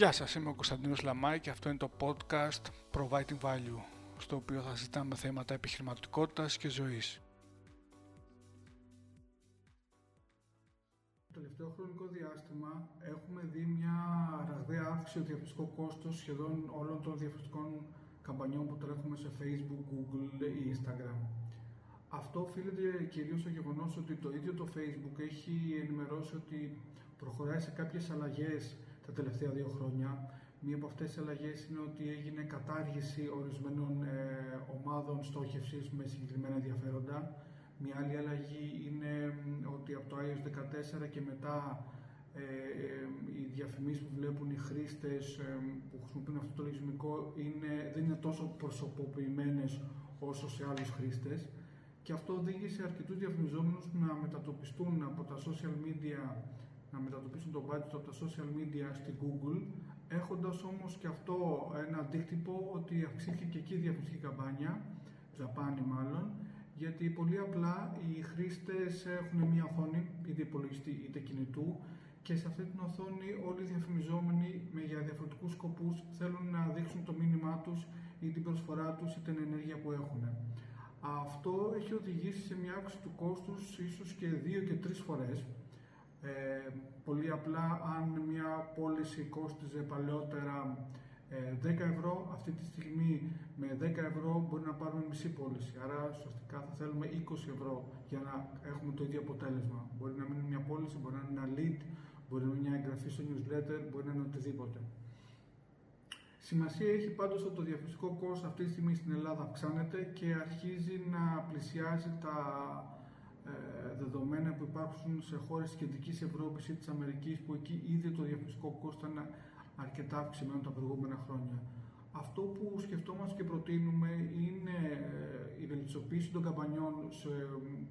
Γεια σας, είμαι ο Κωνσταντίνος Λαμάη και αυτό είναι το podcast Providing Value, στο οποίο θα συζητάμε θέματα επιχειρηματικότητας και ζωής. Το τελευταίο χρονικό διάστημα έχουμε δει μια ραγδαία αύξηση στο διαφορετικό κόστος σχεδόν όλων των διαφορετικών καμπανιών που τρέχουμε σε Facebook, Google ή Instagram. Αυτό οφείλεται κυρίως στο γεγονός ότι το ίδιο το Facebook έχει ενημερώσει ότι προχωράει σε κάποιες αλλαγές τα τελευταία δύο χρόνια. Μία από αυτές τις αλλαγές είναι ότι έγινε κατάργηση ορισμένων ε, ομάδων στόχευσης με συγκεκριμένα ενδιαφέροντα. Μία άλλη αλλαγή είναι ότι από το iOS 14 και μετά ε, ε, οι διαφημίσεις που βλέπουν οι χρήστες ε, που χρησιμοποιούν αυτό το λογισμικό είναι, δεν είναι τόσο προσωποποιημένες όσο σε άλλους χρήστες και αυτό οδήγησε αρκετούς διαφημιζόμενους να μετατοπιστούν από τα social media να μετατοπίσουν το budget από τα social media στη Google, έχοντας όμως και αυτό ένα αντίκτυπο ότι αυξήθηκε και εκεί η διαφημιστική καμπάνια, Τζαπάνι μάλλον, γιατί πολύ απλά οι χρήστες έχουν μια οθόνη, είτε υπολογιστή είτε κινητού, και σε αυτή την οθόνη όλοι οι διαφημιζόμενοι με για διαφορετικούς σκοπούς θέλουν να δείξουν το μήνυμά τους ή την προσφορά τους ή την ενέργεια που έχουν. Αυτό έχει οδηγήσει σε μια αύξηση του κόστους ίσως και δύο και τρεις φορές ε, πολύ απλά, αν μια πώληση κόστιζε παλαιότερα 10 ε, ευρώ, αυτή τη στιγμή με 10 ευρώ μπορεί να πάρουμε μισή πώληση. Άρα, ουσιαστικά θα θέλουμε 20 ευρώ για να έχουμε το ίδιο αποτέλεσμα. Μπορεί να μην είναι μια πώληση, μπορεί να είναι ένα lead, μπορεί να είναι μια εγγραφή στο newsletter, μπορεί να είναι οτιδήποτε. Σημασία έχει πάντως ότι το διαφημιστικό κόστος αυτή τη στιγμή στην Ελλάδα αυξάνεται και αρχίζει να πλησιάζει τα ε, δεδομένα που υπάρχουν σε χώρες της Κεντρικής Ευρώπης ή της Αμερικής, που εκεί ήδη το διαφημιστικό κόστος ήταν αρκετά αυξημένο τα προηγούμενα χρόνια. Αυτό που σκεφτόμαστε και προτείνουμε είναι ε, η βελτιστοποίηση των καμπανιών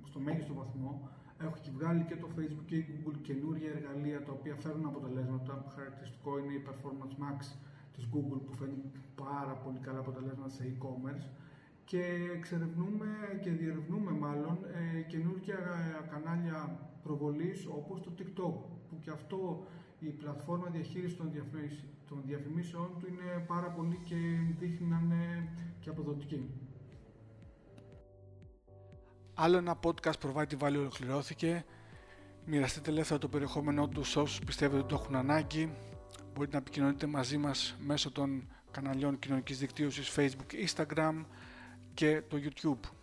στο μέγιστο βαθμό. Έχω και βγάλει και το Facebook και η Google καινούργια εργαλεία τα οποία φέρνουν αποτελέσματα. Χαρακτηριστικό είναι η Performance Max της Google που φέρνει πάρα πολύ καλά αποτελέσματα σε e-commerce και εξερευνούμε και διερευνούμε μάλλον ε, καινούργια κανάλια προβολής όπως το TikTok που και αυτό η πλατφόρμα διαχείρισης των, διαφημίσεων του είναι πάρα πολύ και δείχνει να είναι και αποδοτική. Άλλο ένα podcast Provide Value ολοκληρώθηκε. Μοιραστείτε ελεύθερα το περιεχόμενό του σε όσους πιστεύετε ότι το έχουν ανάγκη. Μπορείτε να επικοινωνείτε μαζί μας μέσω των καναλιών κοινωνικής δικτύωσης Facebook, Instagram, και το YouTube.